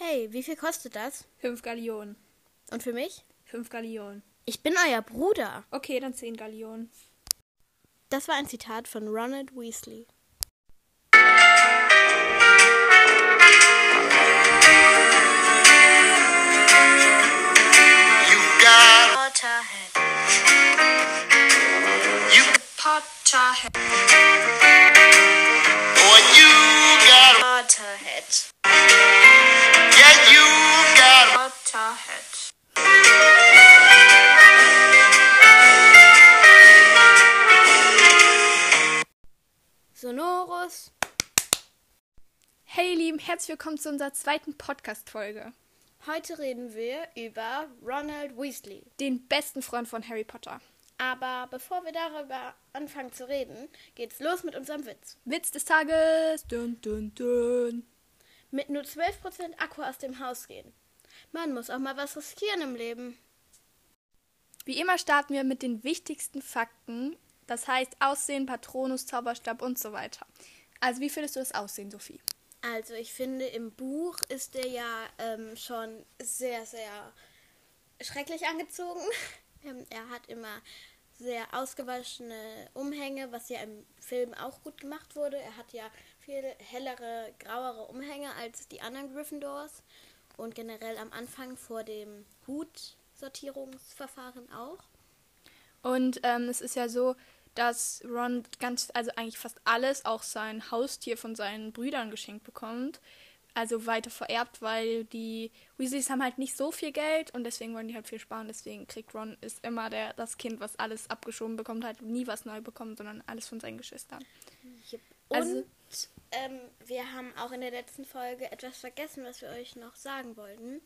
Hey, wie viel kostet das? 5 Gallionen. Und für mich? 5 Gallionen. Ich bin euer Bruder. Okay, dann 10 Gallionen. Das war ein Zitat von Ronald Weasley. Herzlich willkommen zu unserer zweiten Podcast-Folge. Heute reden wir über Ronald Weasley. Den besten Freund von Harry Potter. Aber bevor wir darüber anfangen zu reden, geht's los mit unserem Witz. Witz des Tages. Dun, dun, dun. Mit nur 12% Akku aus dem Haus gehen. Man muss auch mal was riskieren im Leben. Wie immer starten wir mit den wichtigsten Fakten. Das heißt Aussehen, Patronus, Zauberstab und so weiter. Also, wie findest du das Aussehen, Sophie? Also ich finde, im Buch ist er ja ähm, schon sehr, sehr schrecklich angezogen. Ähm, er hat immer sehr ausgewaschene Umhänge, was ja im Film auch gut gemacht wurde. Er hat ja viel hellere, grauere Umhänge als die anderen Gryffindors. Und generell am Anfang vor dem Hutsortierungsverfahren auch. Und ähm, es ist ja so, dass Ron ganz, also eigentlich fast alles, auch sein Haustier von seinen Brüdern geschenkt bekommt. Also weiter vererbt, weil die Weasleys haben halt nicht so viel Geld und deswegen wollen die halt viel sparen. Deswegen kriegt Ron ist immer der, das Kind, was alles abgeschoben bekommt, halt nie was neu bekommt, sondern alles von seinen Geschwistern. Und Also- ähm, wir haben auch in der letzten Folge etwas vergessen, was wir euch noch sagen wollten.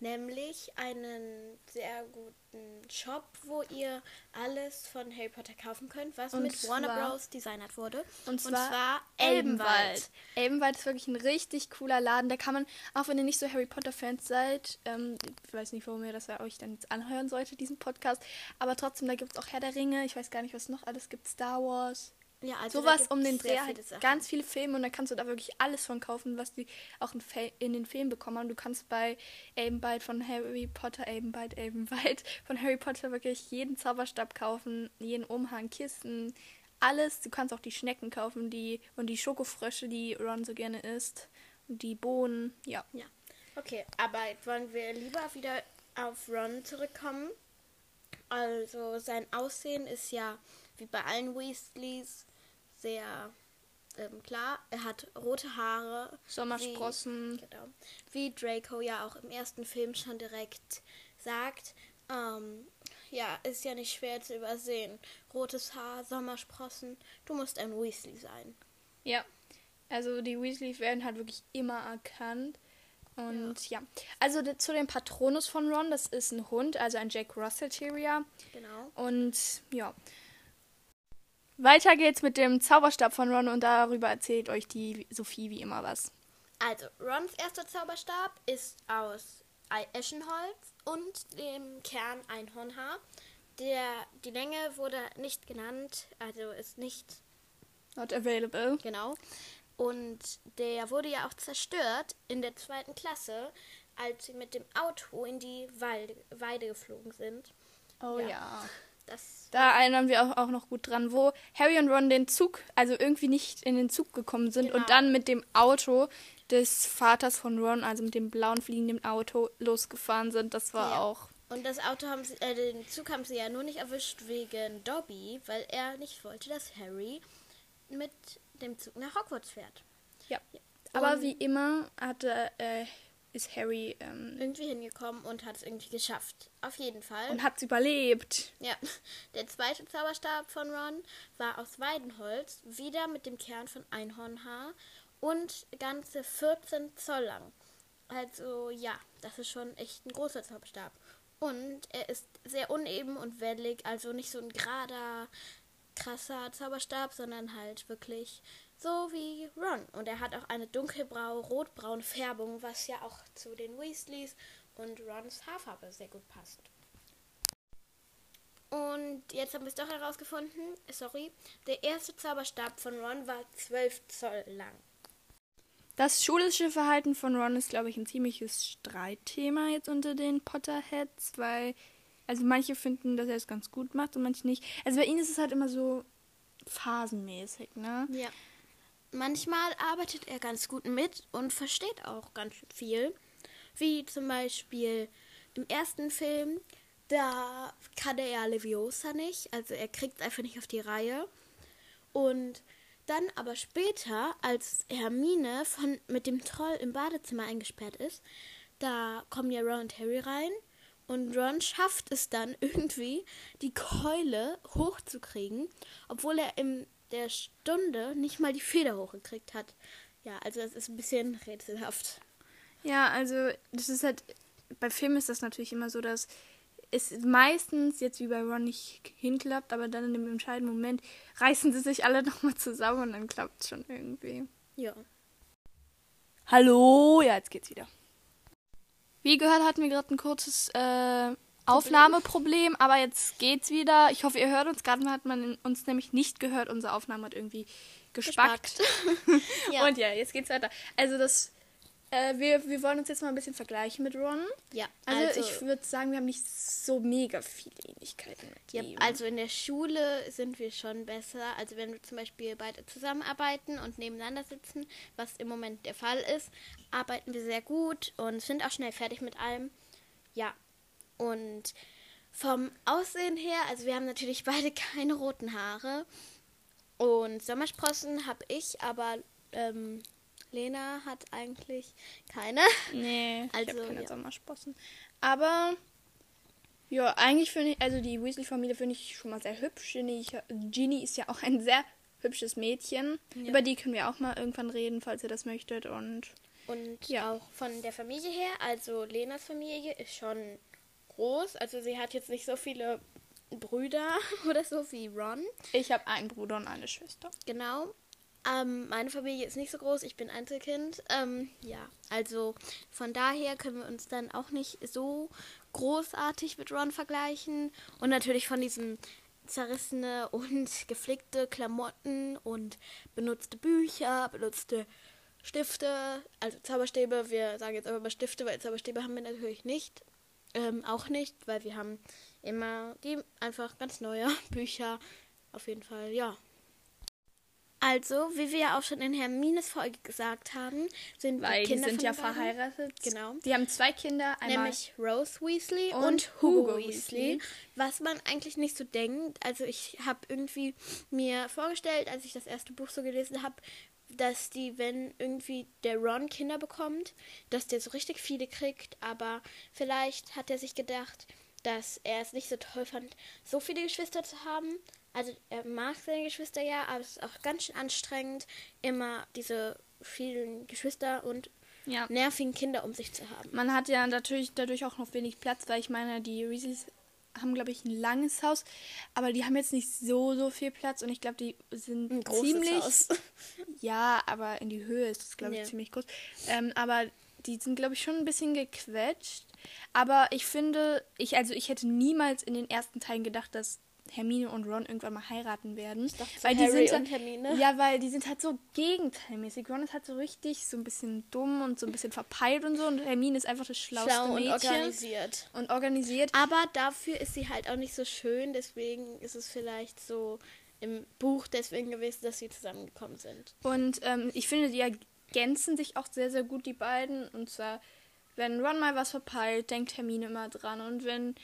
Nämlich einen sehr guten Shop, wo ihr alles von Harry Potter kaufen könnt, was Und mit Warner zwar- Bros. designert wurde. Und zwar, Elbenwald. Elbenwald. Elbenwald ist wirklich ein richtig cooler Laden. Da kann man, auch wenn ihr nicht so Harry Potter-Fans seid, ähm, ich weiß nicht, warum ihr das ja euch dann jetzt anhören solltet, diesen Podcast, aber trotzdem, da gibt es auch Herr der Ringe. Ich weiß gar nicht, was noch alles gibt. Star Wars. Ja, also Sowas um den Dreh, halt ganz viele Filme und da kannst du da wirklich alles von kaufen, was die auch in, in den Filmen bekommen haben. Du kannst bei Elbenwald von Harry Potter, Elbenwald, Elbenwald von Harry Potter wirklich jeden Zauberstab kaufen, jeden Umhang, Kissen, alles. Du kannst auch die Schnecken kaufen, die und die Schokofrösche, die Ron so gerne isst und die Bohnen, ja. Ja. Okay, aber jetzt wollen wir lieber wieder auf Ron zurückkommen. Also sein Aussehen ist ja wie bei allen Weasleys sehr ähm, klar. Er hat rote Haare. Sommersprossen. Wie, genau. Wie Draco ja auch im ersten Film schon direkt sagt. Ähm, ja, ist ja nicht schwer zu übersehen. Rotes Haar, Sommersprossen. Du musst ein Weasley sein. Ja. Also die Weasleys werden halt wirklich immer erkannt. Und ja. Also de- zu dem Patronus von Ron, das ist ein Hund, also ein Jack Russell Terrier. Genau. Und ja. Weiter geht's mit dem Zauberstab von Ron und darüber erzählt euch die Sophie wie immer was. Also, Rons erster Zauberstab ist aus Eschenholz und dem Kern Einhornhaar. Der, die Länge wurde nicht genannt, also ist nicht Not available. genau. Und der wurde ja auch zerstört in der zweiten Klasse, als sie mit dem Auto in die Weide geflogen sind. Oh Ja. ja. Das Da erinnern wir auch, auch noch gut dran, wo Harry und Ron den Zug, also irgendwie nicht in den Zug gekommen sind Genau. und dann mit dem Auto des Vaters von Ron, also mit dem blauen fliegenden Auto, losgefahren sind. Das war Ja. auch. Und das Auto haben sie, äh, den Zug haben sie ja nur nicht erwischt wegen Dobby, weil er nicht wollte, dass Harry mit dem Zug nach Hogwarts fährt. Ja. Aber Und- wie immer hatte, äh, ist Harry ähm, irgendwie hingekommen und hat es irgendwie geschafft. Auf jeden Fall. und hat's überlebt. ja. Der zweite Zauberstab von Ron war aus Weidenholz, wieder mit dem Kern von Einhornhaar und ganze 14 Zoll lang. Also ja, das ist schon echt ein großer Zauberstab. Und er ist sehr uneben und wellig, also nicht so ein gerader, krasser Zauberstab, sondern halt wirklich so wie Ron. Und er hat auch eine dunkelbrau, rotbraune Färbung, was ja auch zu den Weasleys und Rons Haarfarbe sehr gut passt. Und jetzt haben wir es doch herausgefunden. Sorry. Der erste Zauberstab von Ron war 12 Zoll lang. Das schulische Verhalten von Ron ist, glaube ich, ein ziemliches Streitthema jetzt unter den Potterheads, weil, also manche finden, dass er es ganz gut macht und manche nicht. Also bei ihnen ist es halt immer so phasenmäßig, ne? Ja. Manchmal arbeitet er ganz gut mit und versteht auch ganz viel. Wie zum Beispiel im ersten Film, da kann er ja Leviosa nicht, also er kriegt es einfach nicht auf die Reihe. Und dann aber später, als Hermine von, mit dem Troll im Badezimmer eingesperrt ist, da kommen ja Ron und Harry rein und Ron schafft es dann irgendwie, die Keule hochzukriegen, obwohl er in der Stunde nicht mal die Feder hochgekriegt hat. Ja, also das ist ein bisschen rätselhaft. Ja, also das ist halt, bei Filmen ist das natürlich immer so, dass es meistens jetzt wie bei Ron nicht hinklappt, aber dann in dem entscheidenden Moment reißen sie sich alle nochmal zusammen und dann klappt es schon irgendwie. Ja. Hallo, ja, jetzt geht's wieder. Wie gehört, hatten wir gerade ein kurzes äh, Aufnahmeproblem, aber jetzt geht's wieder. Ich hoffe, ihr hört uns. Gerade hat man uns nämlich nicht gehört. Unsere Aufnahme hat irgendwie gespackt. Ja. Und ja, jetzt geht's weiter. Also das, äh, wir, wir wollen uns jetzt mal ein bisschen vergleichen mit Ron. Ja, Also, also, ich würde sagen, wir haben nicht so mega viele Ähnlichkeiten mit ja, also in der Schule sind wir schon besser. Also wenn wir zum Beispiel beide zusammenarbeiten und nebeneinander sitzen, was im Moment der Fall ist, arbeiten wir sehr gut und sind auch schnell fertig mit allem. Ja, und vom Aussehen her, also wir haben natürlich beide keine roten Haare und Sommersprossen habe ich, aber ähm, Lena hat eigentlich keine. Nee, ich Also, habe keine ja. Sommersprossen. Aber ja, eigentlich finde ich, also die Weasley-Familie finde ich schon mal sehr hübsch. Ginny, Ginny ist ja auch ein sehr hübsches Mädchen. Ja. Über die können wir auch mal irgendwann reden, falls ihr das möchtet. Und Und Ja. auch von der Familie her, also Lenas Familie ist schon groß. Also sie hat jetzt nicht so viele Brüder oder so wie Ron. ich habe einen Bruder und eine Schwester. Genau. Ähm, meine Familie ist nicht so groß, ich bin Einzelkind. Ähm, ja, also von daher können wir uns dann auch nicht so großartig mit Ron vergleichen. Und natürlich von diesem zerrissene und geflickte Klamotten und benutzte Bücher, benutzte Stifte, also Zauberstäbe. Wir sagen jetzt aber mal Stifte, weil Zauberstäbe haben wir natürlich nicht. Ähm, auch nicht, weil wir haben immer die einfach ganz neue Bücher. Auf jeden Fall, ja. Also, wie wir ja auch schon in Hermines Folge gesagt haben, sind Weil die Kinder die sind ja den beiden, verheiratet. Genau. Die haben zwei Kinder, einmal Nämlich Rose Weasley und und, Hugo, Hugo Weasley. Weasley. Was man eigentlich nicht so denkt. Also ich habe irgendwie mir vorgestellt, als ich das erste Buch so gelesen habe, dass die, wenn irgendwie der Ron Kinder bekommt, dass der so richtig viele kriegt. Aber vielleicht hat er sich gedacht, dass er es nicht so toll fand, so viele Geschwister zu haben. Also er mag seine Geschwister ja, aber es ist auch ganz schön anstrengend, immer diese vielen Geschwister und ja. nervigen Kinder um sich zu haben. Man hat ja natürlich dadurch auch noch wenig Platz, weil ich meine, die Weasleys haben, glaube ich, ein langes Haus, aber die haben jetzt nicht so, so viel Platz und ich glaube, die sind Ein ziemlich. Haus. Ja, aber in die Höhe ist es, glaube ich, Ja. ziemlich groß. Ähm, aber die sind, glaube ich, schon ein bisschen gequetscht. Aber ich finde, ich, also ich hätte niemals in den ersten Teilen gedacht, dass Hermine und Ron irgendwann mal heiraten werden. dachte so weil die Harry sind und Hermine. Ja, weil die sind halt so gegenteilmäßig. Ron ist halt so richtig so ein bisschen dumm und so ein bisschen verpeilt und so. Und Hermine ist einfach das schlauste Schlau und Mädchen. organisiert. und organisiert. Aber dafür ist sie halt auch nicht so schön, deswegen ist es vielleicht so im Buch deswegen gewesen, dass sie zusammengekommen sind. Und ähm, ich finde, die ergänzen sich auch sehr, sehr gut, die beiden. Und zwar, wenn Ron mal was verpeilt, denkt Hermine immer dran. Und wenn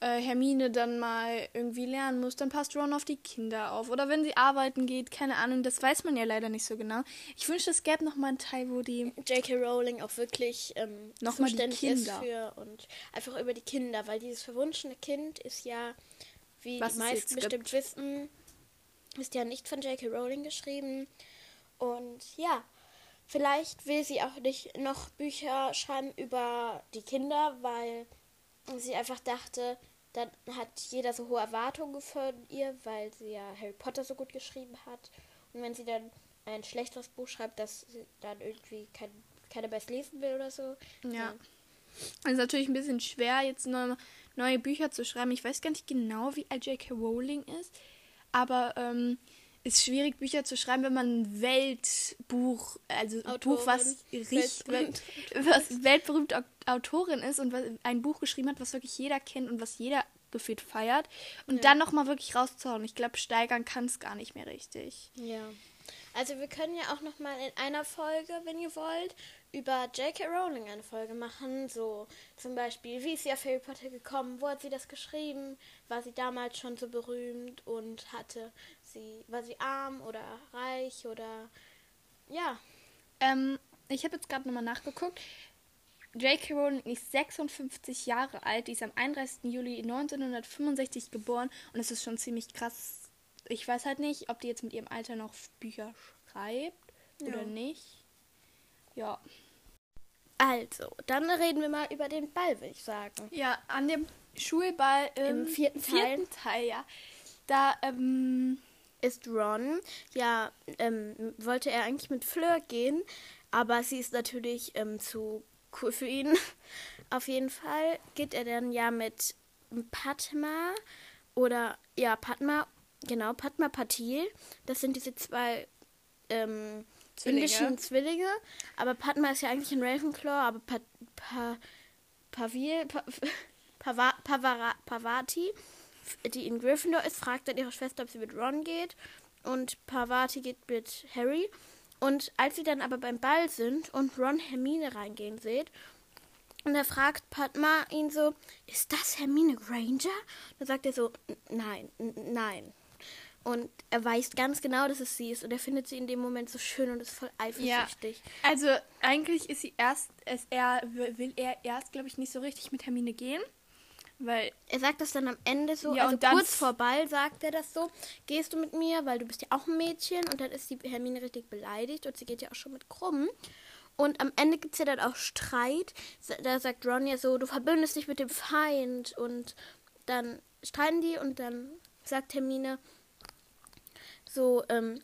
äh, Hermine dann mal irgendwie lernen muss, dann passt Ron auf die Kinder auf. Oder wenn sie arbeiten geht, keine Ahnung, das weiß man ja leider nicht so genau. Ich wünschte, es gäbe noch mal einen Teil, wo die... J.K. Rowling auch wirklich ähm, Noch mal die zuständig ist Kinder. für und einfach über die Kinder, weil dieses verwunschene Kind ist ja, wie Was die meisten bestimmt wissen, ist ja nicht von J.K. Rowling geschrieben. Und ja, vielleicht will sie auch nicht noch Bücher schreiben über die Kinder, weil sie einfach dachte, dann hat jeder so hohe Erwartungen von ihr, weil sie ja Harry Potter so gut geschrieben hat. Und wenn sie dann ein schlechteres Buch schreibt, das sie dann irgendwie kein, keiner mehr lesen will oder so. Ja. Es ist natürlich ein bisschen schwer, jetzt neue, neue Bücher zu schreiben. Ich weiß gar nicht genau, wie alt J.K. Rowling ist. Aber ähm, ist schwierig, Bücher zu schreiben, wenn man ein Weltbuch, also ein Buch, was, richtig, weltberühmt. was weltberühmt Au- Autorin ist und was, ein Buch geschrieben hat, was wirklich jeder kennt und was jeder gefühlt feiert. Und dann nochmal wirklich rauszuhauen. Ich glaube, steigern kann es gar nicht mehr richtig. Ja. Also wir können ja auch noch mal in einer Folge, wenn ihr wollt, über J.K. Rowling eine Folge machen. So zum Beispiel, wie ist sie auf Harry Potter gekommen? Wo hat sie das geschrieben? War sie damals schon so berühmt und hatte sie, war sie arm oder reich oder ja. Ähm, ich habe jetzt gerade nochmal nachgeguckt. J.K. Rowling ist 56 Jahre alt, die ist am 31. Juli 1965 geboren und es ist schon ziemlich krass. Ich weiß halt nicht, ob die jetzt mit ihrem Alter noch Bücher schreibt oder Ja. nicht. Ja. Also, dann reden wir mal über den Ball, würde ich sagen. Ja, an dem Schulball Im vierten Teil. vierten Teil, ja. Da, ähm, ist Ron. Ja, ähm, wollte er eigentlich mit Fleur gehen, aber sie ist natürlich ähm, zu cool für ihn. Auf jeden Fall geht er dann ja mit Padma oder ja, Padma, genau, Padma Patil. Das sind diese zwei ähm, Zwillinge. indischen Zwillinge. Aber Padma ist ja eigentlich ein Ravenclaw, aber pa, pa, Pavil, pa, Pava, Pavara, Pavati, die in Gryffindor ist, fragt dann ihre Schwester, ob sie mit Ron geht. Und Pavati geht mit Harry. Und als sie dann aber beim Ball sind und Ron Hermine reingehen sieht, und da fragt Padma ihn so, ist das Hermine Granger? Und dann sagt er so, "N- nein, nein. Und er weiß ganz genau, dass es sie ist. Und er findet sie in dem Moment so schön und ist voll eifersüchtig. also eigentlich ist sie erst, ist er, will er erst, glaube ich, nicht so richtig mit Hermine gehen. Weil Er sagt das dann am Ende so, Ja, also und kurz vor Ball sagt er das so, gehst du mit mir, weil du bist ja auch ein Mädchen und dann ist die Hermine richtig beleidigt und sie geht ja auch schon mit Krumm. Und am Ende gibt es ja dann auch Streit. Da sagt Ron ja so, du verbündest dich mit dem Feind und dann streiten die und dann sagt Hermine so, ähm,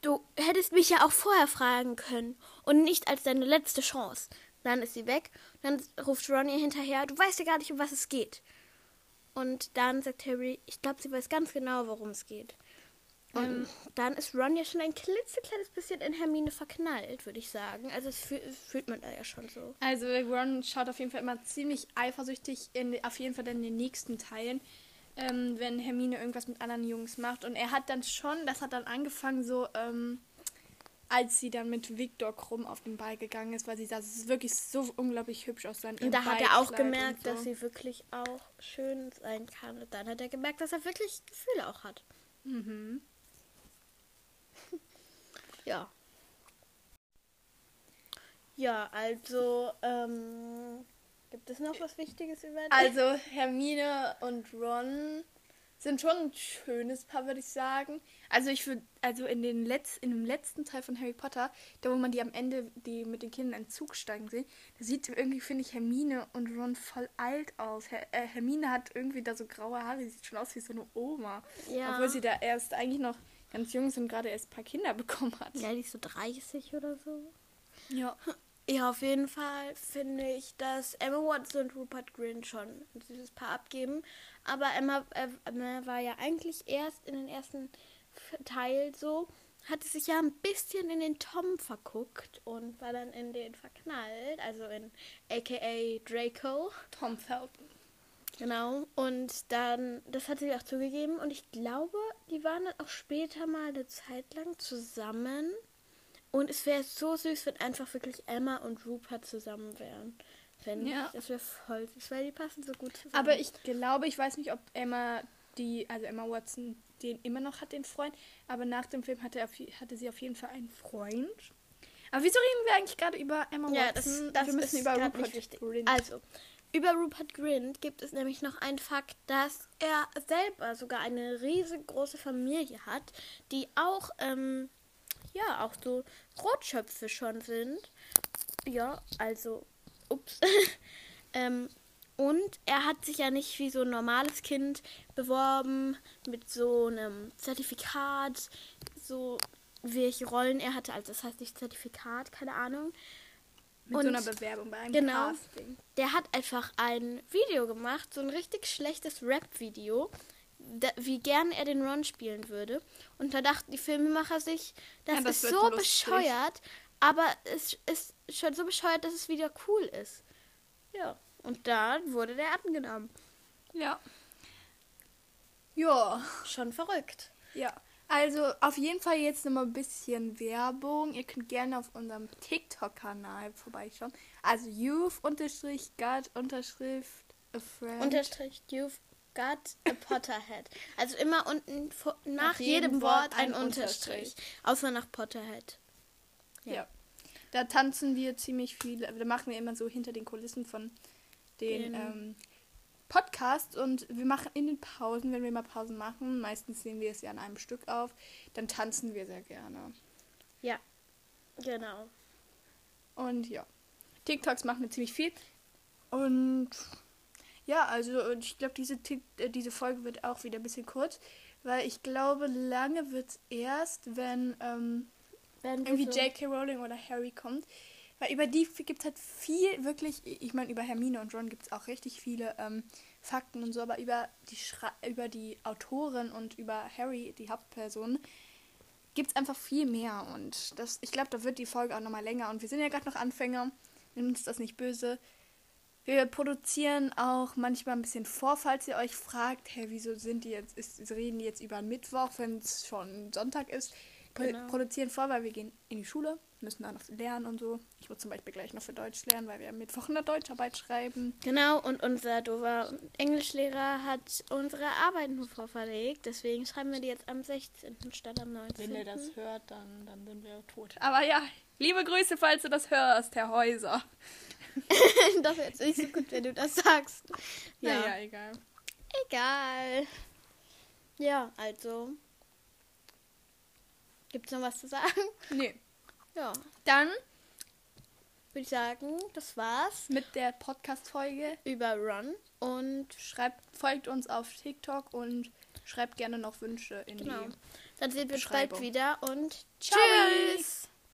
du hättest mich ja auch vorher fragen können und nicht als deine letzte Chance. Dann ist sie weg. Dann ruft Ron ihr hinterher, du weißt ja gar nicht, um was es geht. Und dann sagt Harry, ich glaube, sie weiß ganz genau, worum es geht. Und dann ist Ron ja schon ein klitzekleines bisschen in Hermine verknallt, würde ich sagen. Also das fühl, fühlt man da ja schon so. Also Ron schaut auf jeden Fall immer ziemlich eifersüchtig, in, auf jeden Fall in den nächsten Teilen, ähm, wenn Hermine irgendwas mit anderen Jungs macht. Und er hat dann schon, das hat dann angefangen so, ähm, als sie dann mit Viktor Krumm auf den Ball gegangen ist, weil sie sah es wirklich so unglaublich hübsch aus. Dann Und da hat er auch gemerkt, dass sie wirklich auch schön sein kann. Und dann hat er gemerkt, dass er wirklich Gefühle auch hat. Mhm. Ja. Ja, also, ähm, gibt es noch was Wichtiges über den? Also Hermine und Ron sind schon ein schönes Paar, würde ich sagen. Also ich würde, also in, den Letz-, in dem letzten Teil von Harry Potter, da wo man die am Ende, die mit den Kindern in den Zug steigen sehen, da sieht irgendwie, finde ich, Hermine und Ron voll alt aus. Her äh, Hermine hat irgendwie da so graue Haare, sieht schon aus wie so eine Oma. Ja. Obwohl sie da erst eigentlich noch ganz jung ist und gerade erst ein paar Kinder bekommen hat. ja, die ist so 30 oder so. Ja. Ja, auf jeden Fall finde ich, dass Emma Watson und Rupert Grint schon ein süßes Paar abgeben. Aber Emma, äh, Emma war ja eigentlich erst in den ersten Teil so, hatte sich ja ein bisschen in den Tom verguckt und war dann in den verknallt, also in aka Draco. Tom Felton. Genau. Und dann, das hat sie auch zugegeben. Und ich glaube, die waren dann auch später mal eine Zeit lang zusammen. Und es wäre so süß, wenn einfach wirklich Emma und Rupert zusammen wären. Wenn Ja. Das wäre voll süß, weil die passen so gut zusammen. Aber ich glaube, ich weiß nicht, ob Emma die, also Emma Watson den immer noch hat, den Freund, aber nach dem Film hatte, er auf, hatte sie auf jeden Fall einen Freund. Aber wieso reden wir eigentlich gerade über Emma Ja, das, Watson? das wir müssen ist über Rupert nicht wichtig. Grint. Also, über Rupert Grint gibt es nämlich noch einen Fakt, dass er selber sogar eine riesengroße Familie hat, die auch, ähm, ja, auch so Rotschöpfe schon sind. Ja, also, ups. ähm, und er hat sich ja nicht wie so ein normales Kind beworben mit so einem Zertifikat, so welche Rollen er hatte. Also das heißt nicht Zertifikat, keine Ahnung. Mit und- so einer Bewerbung bei einem genau. Casting. Der hat einfach ein Video gemacht, so ein richtig schlechtes Rap-Video, da, wie gern er den Ron spielen würde. Und da dachten die Filmemacher sich, das, Ja, das ist so lustig. bescheuert, aber es ist schon so bescheuert, dass es wieder cool ist. Ja, und dann wurde der angenommen. Ja. Ja. Schon verrückt. Ja. Also auf jeden Fall jetzt nochmal ein bisschen Werbung. Ihr könnt gerne auf unserem TikTok-Kanal vorbeischauen. Also youth-god unterschrift a friend. Unterstrich, you've got a Potterhead. Also immer unten vor, nach, Nach jedem jedem Wort Wort ein ein Unterstrich. Außer nach Potterhead. Ja. Da tanzen wir ziemlich viel. Da machen wir immer so hinter den Kulissen von den ähm, Podcasts und wir machen in den Pausen, wenn wir mal Pausen machen, meistens nehmen wir es ja an einem Stück auf, dann tanzen wir sehr gerne. Ja, genau. Und ja, TikToks machen wir ziemlich viel. Und ja, also und ich glaube, diese, äh, diese Folge wird auch wieder ein bisschen kurz, weil ich glaube, lange wird es erst, wenn ähm, wir irgendwie J.K. Rowling oder Harry kommt. Weil über die gibt es halt viel, wirklich, ich meine, über Hermine und Ron gibt es auch richtig viele ähm, Fakten und so, aber über die, Schra über die Autorin und über Harry, die Hauptperson, gibt es einfach viel mehr. Und das, ich glaube, da wird die Folge auch nochmal länger. Und wir sind ja gerade noch Anfänger, nimmt uns das nicht böse. Wir produzieren auch manchmal ein bisschen vor, falls ihr euch fragt, hey, wieso sind die jetzt, ist, reden die jetzt über Mittwoch, wenn es schon Sonntag ist. Pro Genau. Produzieren vor, weil wir gehen in die Schule, müssen da noch lernen und so. Ich muss zum Beispiel gleich noch für Deutsch lernen, weil wir am Mittwoch eine Deutscharbeit schreiben. Genau, und unser dover Englischlehrer hat unsere Arbeiten vorverlegt. Deswegen schreiben wir die jetzt am 16. statt am 19. Wenn ihr das hört, dann, dann sind wir tot. Aber ja, liebe Grüße, falls du das hörst, Herr Häuser. das ist jetzt nicht so gut, wenn du das sagst. Ja, Naja, egal. egal. Ja, also. Gibt's noch was zu sagen? Nee. Ja, Dann würde ich sagen, das war's mit der Podcast-Folge. über Ron. Und Schreibt, folgt uns auf TikTok und schreibt gerne noch Wünsche in genau. die Dann sehen wir uns bald wieder und tschüss!